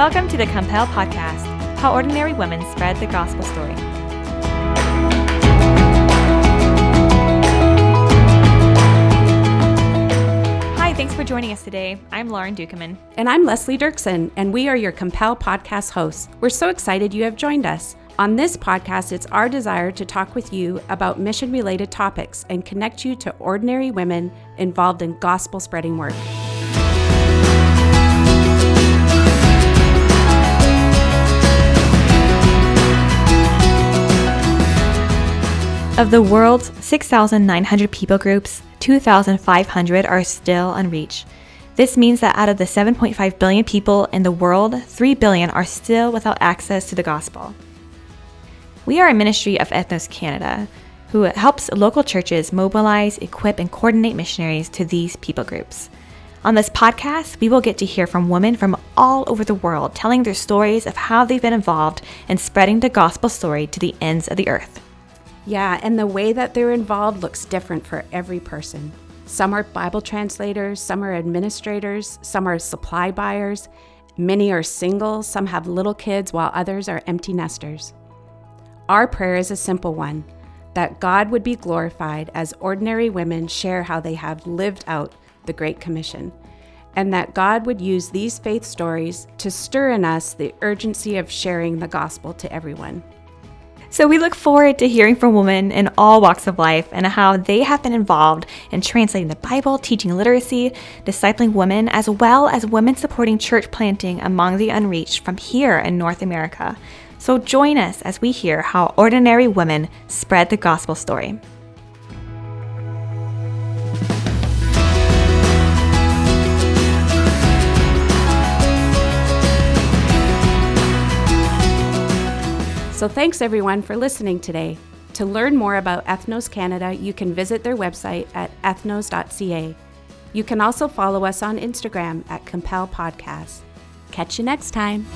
Welcome to the Compel Podcast How Ordinary Women Spread the Gospel Story. Hi, thanks for joining us today. I'm Lauren Dukeman. And I'm Leslie Dirksen, and we are your Compel Podcast hosts. We're so excited you have joined us. On this podcast, it's our desire to talk with you about mission related topics and connect you to ordinary women involved in gospel spreading work. Of the world's 6,900 people groups, 2,500 are still unreached. This means that out of the 7.5 billion people in the world, 3 billion are still without access to the gospel. We are a ministry of Ethnos Canada who helps local churches mobilize, equip, and coordinate missionaries to these people groups. On this podcast, we will get to hear from women from all over the world telling their stories of how they've been involved in spreading the gospel story to the ends of the earth. Yeah, and the way that they're involved looks different for every person. Some are Bible translators, some are administrators, some are supply buyers, many are single, some have little kids, while others are empty nesters. Our prayer is a simple one that God would be glorified as ordinary women share how they have lived out the Great Commission, and that God would use these faith stories to stir in us the urgency of sharing the gospel to everyone. So we look forward to hearing from women in all walks of life and how they have been involved in translating the Bible, teaching literacy, discipling women, as well as women supporting church planting among the unreached from here in North America. So join us as we hear how ordinary women spread the gospel story. So thanks everyone for listening today. To learn more about Ethnos Canada, you can visit their website at ethnos.ca. You can also follow us on Instagram at Compel Podcast. Catch you next time.